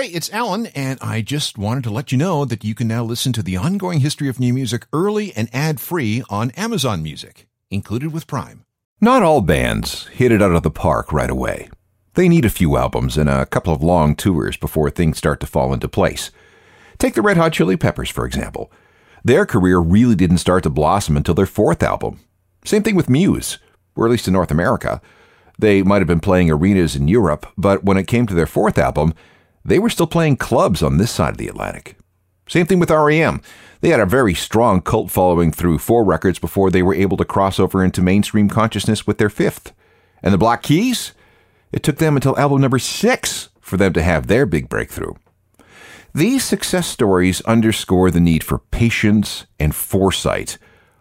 Hey, it's Alan, and I just wanted to let you know that you can now listen to the ongoing history of new music early and ad free on Amazon Music, included with Prime. Not all bands hit it out of the park right away. They need a few albums and a couple of long tours before things start to fall into place. Take the Red Hot Chili Peppers, for example. Their career really didn't start to blossom until their fourth album. Same thing with Muse, or at least in North America. They might have been playing arenas in Europe, but when it came to their fourth album, they were still playing clubs on this side of the Atlantic. Same thing with REM. They had a very strong cult following through four records before they were able to cross over into mainstream consciousness with their fifth. And the Black Keys? It took them until album number six for them to have their big breakthrough. These success stories underscore the need for patience and foresight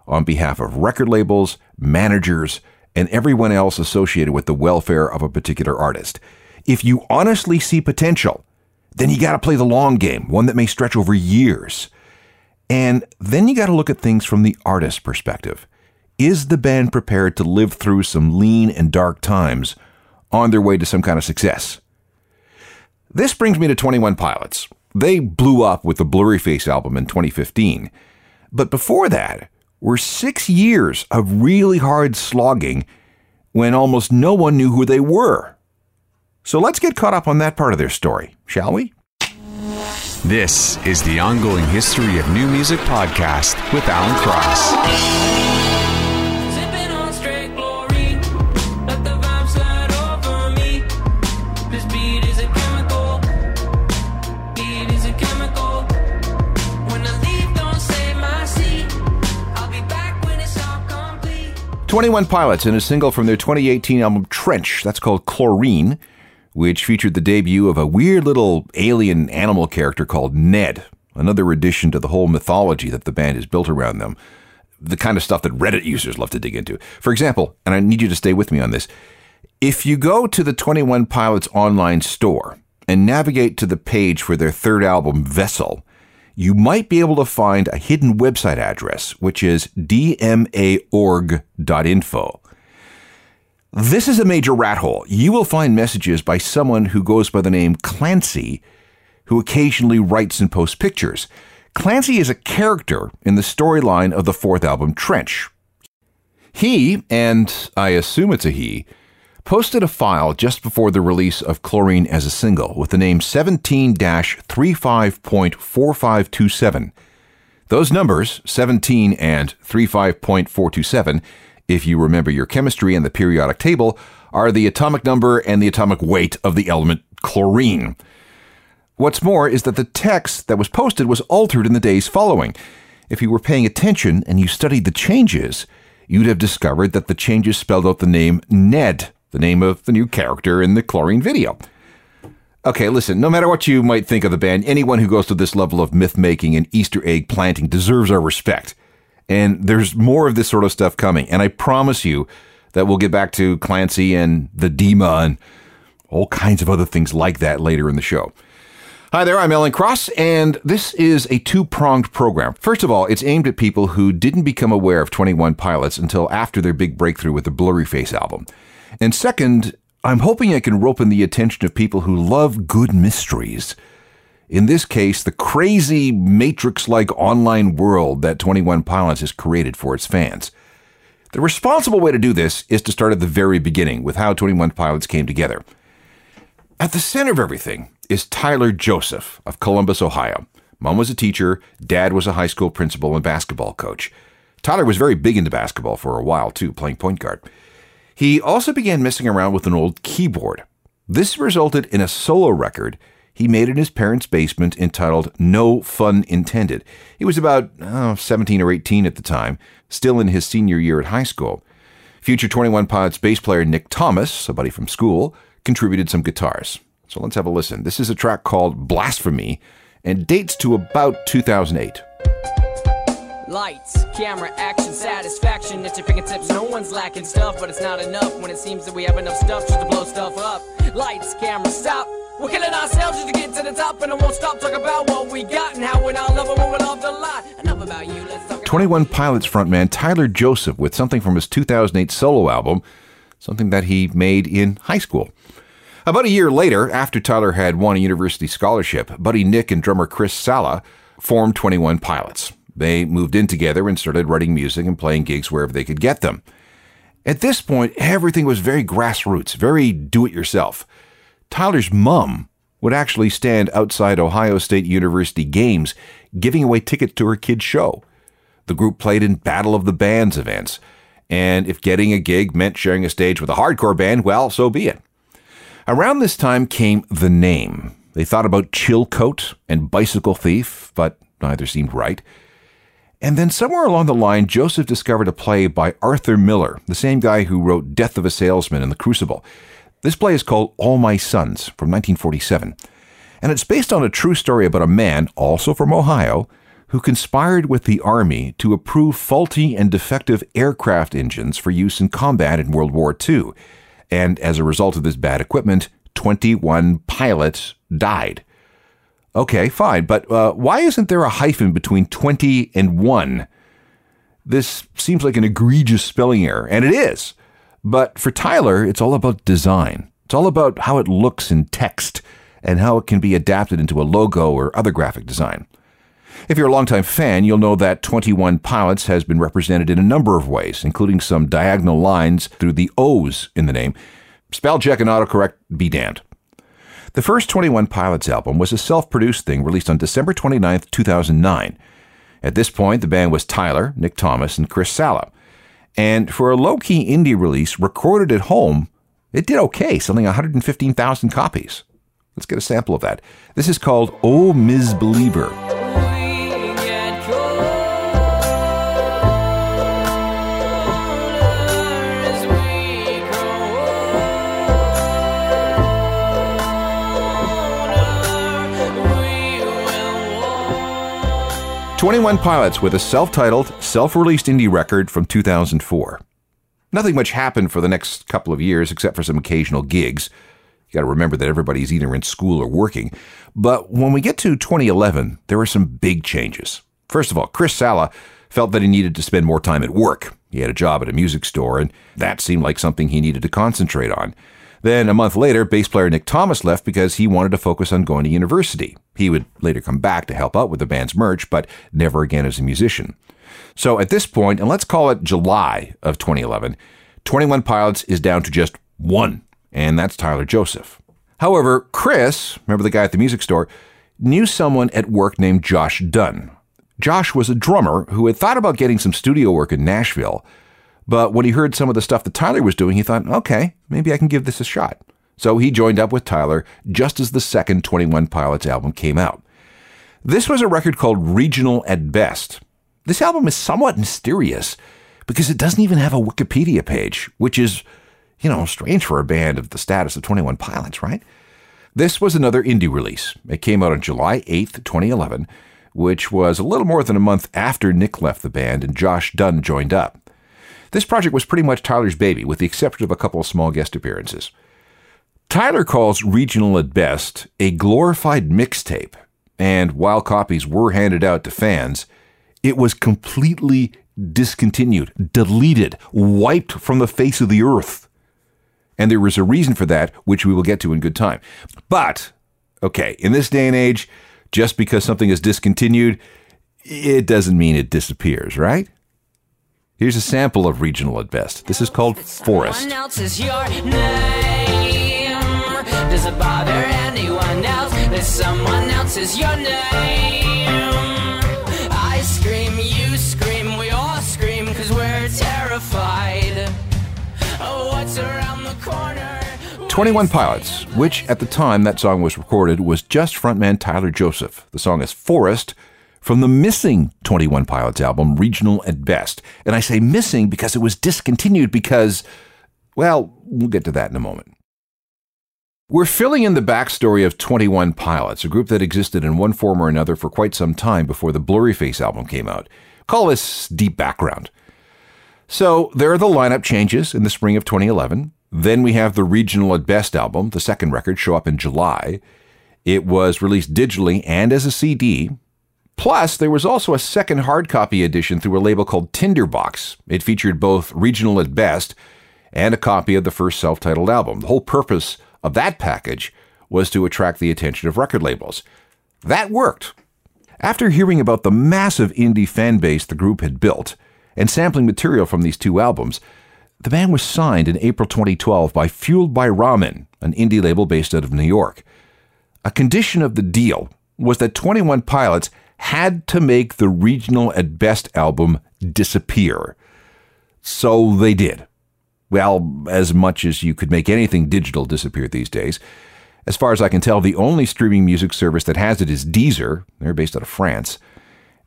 on behalf of record labels, managers, and everyone else associated with the welfare of a particular artist. If you honestly see potential, then you got to play the long game, one that may stretch over years. And then you got to look at things from the artist's perspective. Is the band prepared to live through some lean and dark times on their way to some kind of success? This brings me to 21 Pilots. They blew up with the Blurryface album in 2015. But before that, were six years of really hard slogging when almost no one knew who they were. So let's get caught up on that part of their story, shall we? This is the ongoing history of new music podcast with Alan Cross. 21 Pilots in a single from their 2018 album Trench, that's called Chlorine, which featured the debut of a weird little alien animal character called Ned, another addition to the whole mythology that the band has built around them. The kind of stuff that Reddit users love to dig into. For example, and I need you to stay with me on this, if you go to the 21 Pilots online store and navigate to the page for their third album, Vessel, you might be able to find a hidden website address, which is dmaorg.info. This is a major rat hole. You will find messages by someone who goes by the name Clancy, who occasionally writes and posts pictures. Clancy is a character in the storyline of the fourth album, Trench. He, and I assume it's a he, posted a file just before the release of Chlorine as a single with the name 17 35.4527. Those numbers, 17 and 35.427, if you remember your chemistry and the periodic table, are the atomic number and the atomic weight of the element chlorine. What's more is that the text that was posted was altered in the days following. If you were paying attention and you studied the changes, you'd have discovered that the changes spelled out the name Ned the name of the new character in the chlorine video. Okay, listen, no matter what you might think of the band, anyone who goes to this level of myth making and Easter egg planting deserves our respect. And there's more of this sort of stuff coming. And I promise you that we'll get back to Clancy and the DEMA and all kinds of other things like that later in the show. Hi there, I'm Alan Cross, and this is a two pronged program. First of all, it's aimed at people who didn't become aware of 21 Pilots until after their big breakthrough with the Blurry Face album. And second, I'm hoping I can rope in the attention of people who love good mysteries. In this case, the crazy Matrix like online world that 21 Pilots has created for its fans. The responsible way to do this is to start at the very beginning with how 21 Pilots came together. At the center of everything is Tyler Joseph of Columbus, Ohio. Mom was a teacher, dad was a high school principal and basketball coach. Tyler was very big into basketball for a while, too, playing point guard. He also began messing around with an old keyboard. This resulted in a solo record he made it in his parents' basement entitled No Fun Intended. He was about oh, 17 or 18 at the time, still in his senior year at high school. Future 21 Pilots bass player Nick Thomas, a buddy from school, contributed some guitars. So let's have a listen. This is a track called Blasphemy and dates to about 2008. Lights, camera, action, satisfaction at your fingertips. No one's lacking stuff, but it's not enough when it seems that we have enough stuff just to blow stuff up. Lights, camera, stop. We're killing ourselves just to get to the top, and I won't stop talking about what we got and how we all love it when we loved a lot. Enough about you, let's talk 21 Pilots frontman Tyler Joseph with something from his 2008 solo album, something that he made in high school. About a year later, after Tyler had won a university scholarship, buddy Nick and drummer Chris Salih formed 21 Pilots. They moved in together and started writing music and playing gigs wherever they could get them. At this point, everything was very grassroots, very do it yourself. Tyler's mum would actually stand outside Ohio State University games giving away tickets to her kid's show. The group played in Battle of the Bands events, and if getting a gig meant sharing a stage with a hardcore band, well, so be it. Around this time came the name. They thought about Chilcote and Bicycle Thief, but neither seemed right. And then somewhere along the line, Joseph discovered a play by Arthur Miller, the same guy who wrote Death of a Salesman and The Crucible. This play is called All My Sons from 1947, and it's based on a true story about a man, also from Ohio, who conspired with the Army to approve faulty and defective aircraft engines for use in combat in World War II. And as a result of this bad equipment, 21 pilots died. Okay, fine, but uh, why isn't there a hyphen between 20 and 1? This seems like an egregious spelling error, and it is. But for Tyler, it's all about design. It's all about how it looks in text and how it can be adapted into a logo or other graphic design. If you're a longtime fan, you'll know that 21 Pilots has been represented in a number of ways, including some diagonal lines through the O's in the name. Spell check and autocorrect be damned. The first 21 Pilots album was a self produced thing released on December 29, 2009. At this point, the band was Tyler, Nick Thomas, and Chris Salih. And for a low key indie release recorded at home, it did okay, selling 115,000 copies. Let's get a sample of that. This is called Oh Ms. 21 Pilots with a self titled, self released indie record from 2004. Nothing much happened for the next couple of years except for some occasional gigs. You got to remember that everybody's either in school or working. But when we get to 2011, there were some big changes. First of all, Chris Salih felt that he needed to spend more time at work. He had a job at a music store, and that seemed like something he needed to concentrate on. Then, a month later, bass player Nick Thomas left because he wanted to focus on going to university. He would later come back to help out with the band's merch, but never again as a musician. So at this point, and let's call it July of 2011, 21 Pilots is down to just one, and that's Tyler Joseph. However, Chris, remember the guy at the music store, knew someone at work named Josh Dun. Josh was a drummer who had thought about getting some studio work in Nashville, but when he heard some of the stuff that Tyler was doing, he thought, okay, maybe I can give this a shot. So he joined up with Tyler just as the second 21 Pilots album came out. This was a record called Regional at Best. This album is somewhat mysterious because it doesn't even have a Wikipedia page, which is, you know, strange for a band of the status of 21 Pilots, right? This was another indie release. It came out on July 8th, 2011, which was a little more than a month after Nick left the band and Josh Dun joined up. This project was pretty much Tyler's baby, with the exception of a couple of small guest appearances. Tyler calls Regional at Best a glorified mixtape, and while copies were handed out to fans, it was completely discontinued, deleted, wiped from the face of the earth. And there was a reason for that, which we will get to in good time. But, okay, in this day and age, just because something is discontinued, it doesn't mean it disappears, right? Here's a sample of Regional at Best. This is called Forest. Does it bother anyone else that someone else is your name? I scream, you scream, we all scream because we're terrified. Oh, what's around the corner? 21 Pilots, which at the time that song was recorded was just frontman Tyler Joseph. The song is Forest from the missing 21 Pilots album, Regional at Best. And I say missing because it was discontinued because, well, we'll get to that in a moment. We're filling in the backstory of 21 Pilots, a group that existed in one form or another for quite some time before the Blurry Face album came out. Call this deep background. So there are the lineup changes in the spring of 2011. Then we have the Regional at Best album, the second record, show up in July. It was released digitally and as a CD, Plus, there was also a second hard copy edition through a label called Tinderbox. It featured both Regional at Best and a copy of the first self titled album. The whole purpose of that package was to attract the attention of record labels. That worked. After hearing about the massive indie fan base the group had built and sampling material from these two albums, the band was signed in April 2012 by Fueled by Ramen, an indie label based out of New York. A condition of the deal was that 21 Pilots had to make the regional at best album disappear. So they did. Well, as much as you could make anything digital disappear these days. As far as I can tell, the only streaming music service that has it is Deezer. They're based out of France.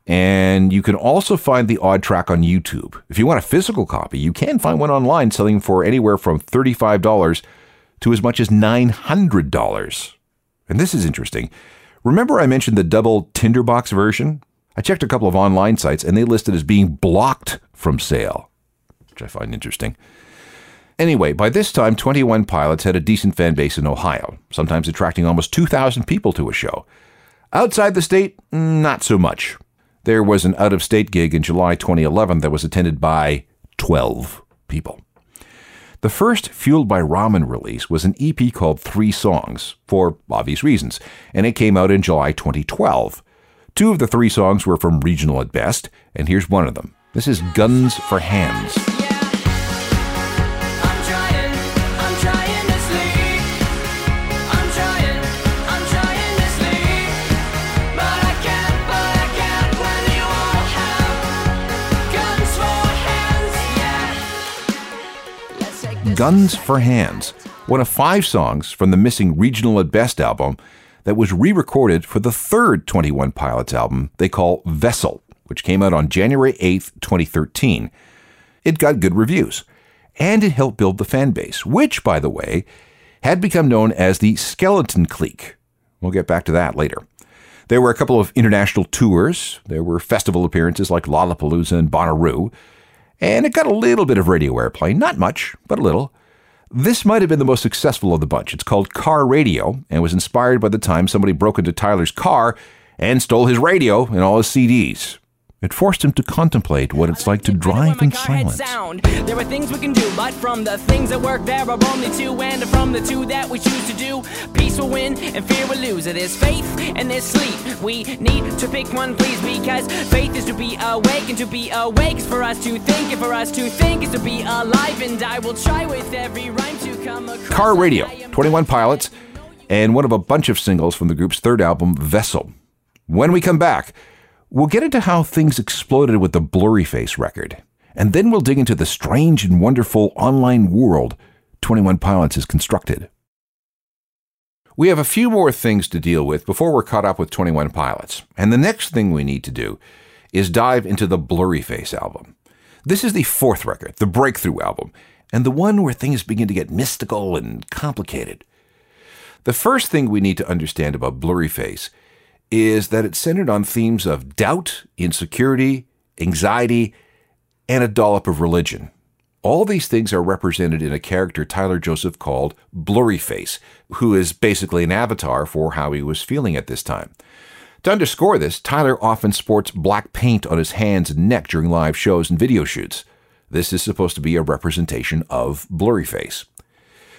And you can also find the odd track on YouTube. If you want a physical copy, you can find one online selling for anywhere from $35 to as much as $900. And this is interesting. Remember, I mentioned the double Tinderbox version? I checked a couple of online sites and they listed as being blocked from sale, which I find interesting. Anyway, by this time, 21 Pilots had a decent fan base in Ohio, sometimes attracting almost 2,000 people to a show. Outside the state, not so much. There was an out of state gig in July 2011 that was attended by 12 people. The first Fueled by Ramen release was an EP called Three Songs, for obvious reasons, and it came out in July 2012. Two of the three songs were from Regional at Best, and here's one of them. This is Guns for Hands. Guns for Hands, one of five songs from the missing Regional at Best album that was re recorded for the third 21 Pilots album they call Vessel, which came out on January 8th, 2013. It got good reviews, and it helped build the fan base, which, by the way, had become known as the Skeleton Clique. We'll get back to that later. There were a couple of international tours. There were festival appearances like Lollapalooza and Bonnaroo and it got a little bit of radio airplay, not much, but a little. This might have been the most successful of the bunch. It's called Car Radio and was inspired by the time somebody broke into Tyler's car and stole his radio and all his CDs. It forced him to contemplate what it's like to drive in silence. There are things we can do, but from the things that work, there are only two, and from the two that we choose to do, peace will win and fear will lose. There's faith and there's sleep. We need to pick one, please, because faith is to be awake, and to be awake is for us to think, and for us to think is to be alive. And I will try with every rhyme to come across. Car Radio, 21 Pilots, and one of a bunch of singles from the group's third album, Vessel. When we come back, We'll get into how things exploded with the Blurryface record, and then we'll dig into the strange and wonderful online world 21 Pilots has constructed. We have a few more things to deal with before we're caught up with 21 Pilots, and the next thing we need to do is dive into the Blurryface album. This is the fourth record, the breakthrough album, and the one where things begin to get mystical and complicated. The first thing we need to understand about Blurry Blurryface is that it's centered on themes of doubt, insecurity, anxiety, and a dollop of religion. All these things are represented in a character Tyler Joseph called Blurryface, who is basically an avatar for how he was feeling at this time. To underscore this, Tyler often sports black paint on his hands and neck during live shows and video shoots. This is supposed to be a representation of Blurryface.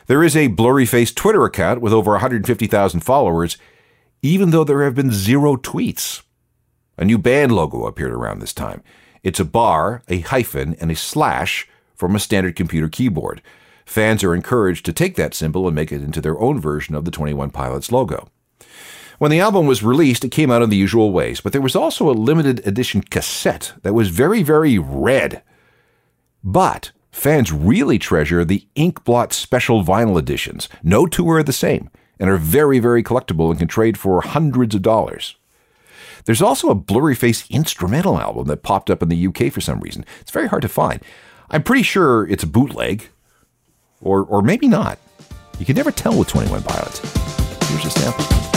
There is a Blurryface Twitter account with over 150,000 followers, even though there have been zero tweets. A new band logo appeared around this time. It's a bar, a hyphen, and a slash from a standard computer keyboard. Fans are encouraged to take that symbol and make it into their own version of the 21 Pilots logo. When the album was released, it came out in the usual ways, but there was also a limited edition cassette that was very, very red. But fans really treasure the Inkblot special vinyl editions. No two are the same and are very, very collectible and can trade for hundreds of dollars. There's also a Blurry Face instrumental album that popped up in the UK for some reason. It's very hard to find. I'm pretty sure it's a bootleg, or, or maybe not. You can never tell with 21 Pilots. Here's a sample.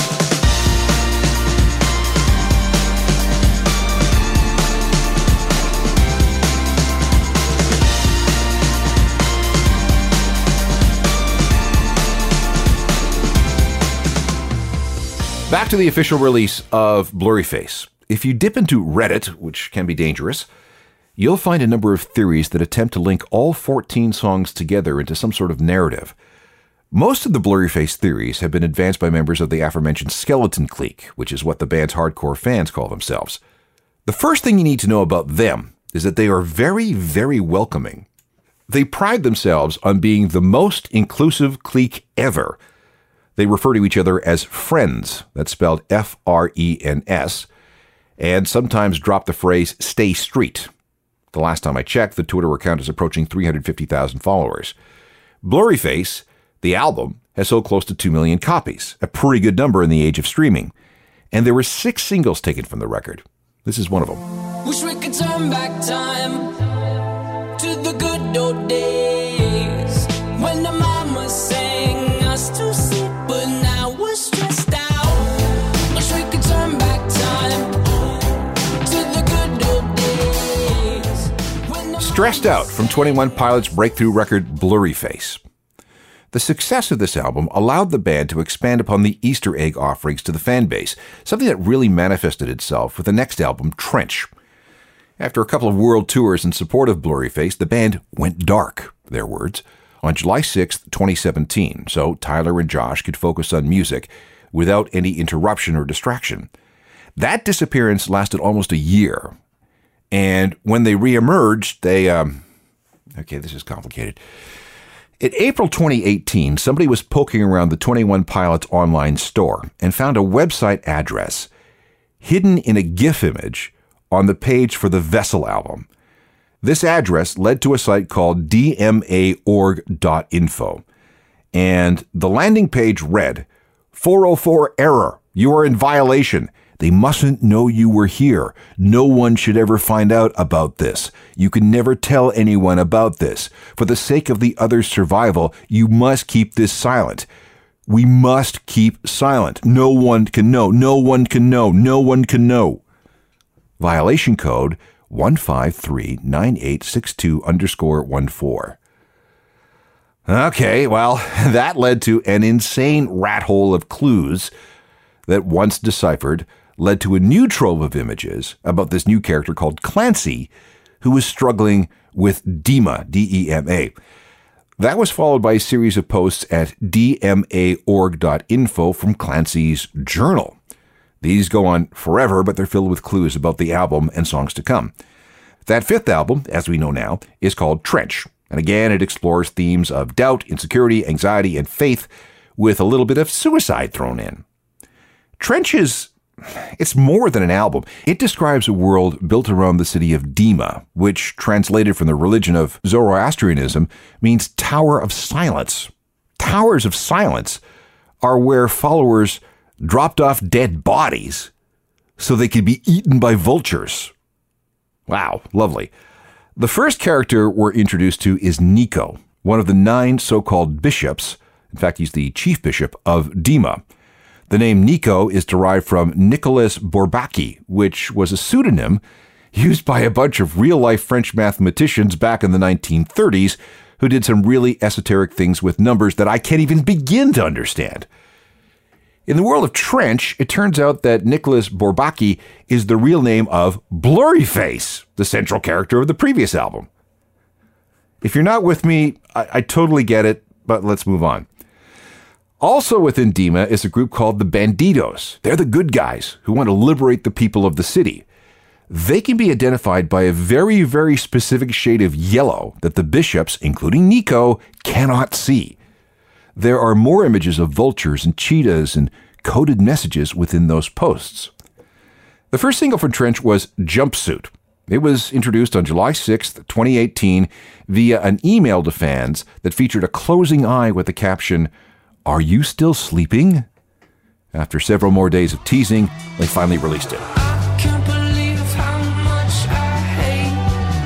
Back to the official release of Blurryface. If you dip into Reddit, which can be dangerous, you'll find a number of theories that attempt to link all 14 songs together into some sort of narrative. Most of the Blurryface theories have been advanced by members of the aforementioned Skeleton Clique, which is what the band's hardcore fans call themselves. The first thing you need to know about them is that they are very, very welcoming. They pride themselves on being the most inclusive clique ever. They refer to each other as friends, that's spelled F R E N S, and sometimes drop the phrase stay street. The last time I checked, the Twitter account is approaching 350,000 followers. Blurryface, the album, has sold close to 2 million copies, a pretty good number in the age of streaming. And there were six singles taken from the record. This is one of them. Wish we could turn back time to the good old days when the mama sang us to sleep, Stressed Out from 21 Pilots' breakthrough record Blurry Face. The success of this album allowed the band to expand upon the Easter egg offerings to the fan base, something that really manifested itself with the next album, Trench. After a couple of world tours in support of Blurry Face, the band went dark, their words, on July 6, 2017, so Tyler and Josh could focus on music without any interruption or distraction. That disappearance lasted almost a year, and when they reemerged, they, um, okay, this is complicated. In April 2018, somebody was poking around the 21 Pilots online store and found a website address hidden in a GIF image on the page for the Vessel album. This address led to a site called dmaorg.info, and the landing page read 404 error, you are in violation. They mustn't know you were here. No one should ever find out about this. You can never tell anyone about this. For the sake of the other's survival, you must keep this silent. We must keep silent. No one can know. No one can know. No one can know. Violation code 1539862 underscore 14. Okay, well, that led to an insane rat hole of clues that once deciphered led to a new trove of images about this new character called Clancy, who was struggling with DEMA, D E M A. That was followed by a series of posts at dmaorg.info from Clancy's journal. These go on forever, but they're filled with clues about the album and songs to come. That fifth album, as we know now, is called Trench. And again, it explores themes of doubt, insecurity, anxiety, and faith with a little bit of suicide thrown in. Trench is it's more than an album. It describes a world built around the city of DEMA, which, translated from the religion of Zoroastrianism, means Tower of Silence. Towers of Silence are where followers dropped off dead bodies so they could be eaten by vultures. Wow, lovely. The first character we're introduced to is Nico, one of the nine so called bishops. In fact, he's the chief bishop of DEMA. The name Nico is derived from Nicolas Bourbaki, which was a pseudonym used by a bunch of real life French mathematicians back in the 1930s who did some really esoteric things with numbers that I can't even begin to understand. In the world of Trench, it turns out that Nicholas Bourbaki is the real name of Blurryface, the central character of the previous album. If you're not with me, I, I totally get it, but let's move on. Also within DEMA is a group called the Banditos. They're the good guys who want to liberate the people of the city. They can be identified by a very, very specific shade of yellow that the bishops, including Nico, cannot see. There are more images of vultures and cheetahs and coded messages within those posts. The first single from Trench was Jumpsuit. It was introduced on July 6th, 2018, via an email to fans that featured a closing eye with the caption, Are you still sleeping? After several more days of teasing, they finally released it. Can't believe how much I hate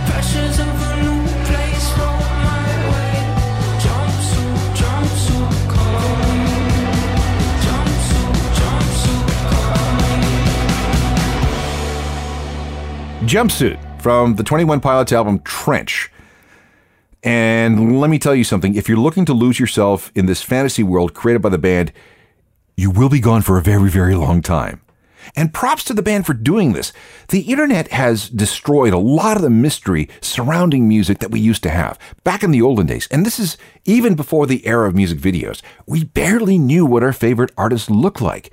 pressures of a new place for my way. Jumpsuit, jumpsuit, call me. Jumpsuit, jumpsuit, call me. Jumpsuit from the 21 Pilots album Trench. And let me tell you something if you're looking to lose yourself in this fantasy world created by the band, you will be gone for a very, very long time. And props to the band for doing this. The internet has destroyed a lot of the mystery surrounding music that we used to have back in the olden days. And this is even before the era of music videos. We barely knew what our favorite artists looked like.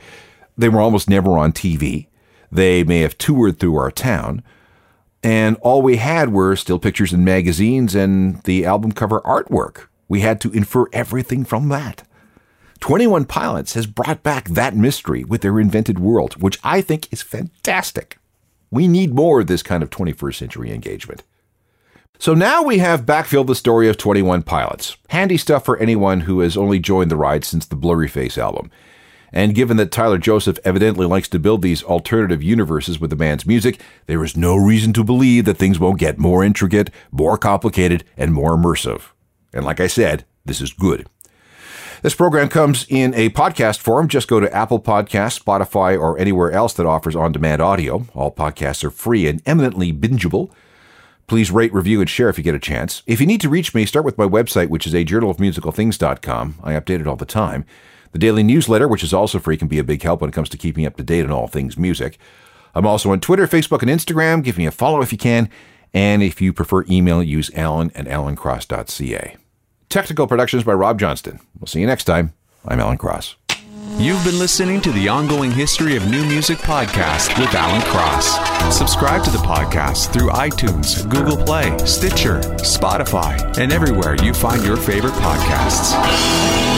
They were almost never on TV. They may have toured through our town. And all we had were still pictures in magazines and the album cover artwork. We had to infer everything from that. 21 Pilots has brought back that mystery with their invented world, which I think is fantastic. We need more of this kind of 21st century engagement. So now we have backfilled the story of 21 Pilots. Handy stuff for anyone who has only joined the ride since the Blurryface album. And given that Tyler Joseph evidently likes to build these alternative universes with the band's music, there is no reason to believe that things won't get more intricate, more complicated, and more immersive. And like I said, this is good. This program comes in a podcast form. Just go to Apple Podcasts, Spotify, or anywhere else that offers on demand audio. All podcasts are free and eminently bingeable. Please rate, review, and share if you get a chance. If you need to reach me, start with my website, which is a journalofmusicalthings.com. I update it all the time. The daily newsletter, which is also free, can be a big help when it comes to keeping up to date on all things music. I'm also on Twitter, Facebook, and Instagram. Give me a follow if you can. And if you prefer email, use alan at alancross.ca. Technical productions by Rob Johnston. We'll see you next time. I'm Alan Cross. You've been listening to the Ongoing History of New Music podcast with Alan Cross. Subscribe to the podcast through iTunes, Google Play, Stitcher, Spotify, and everywhere you find your favorite podcasts.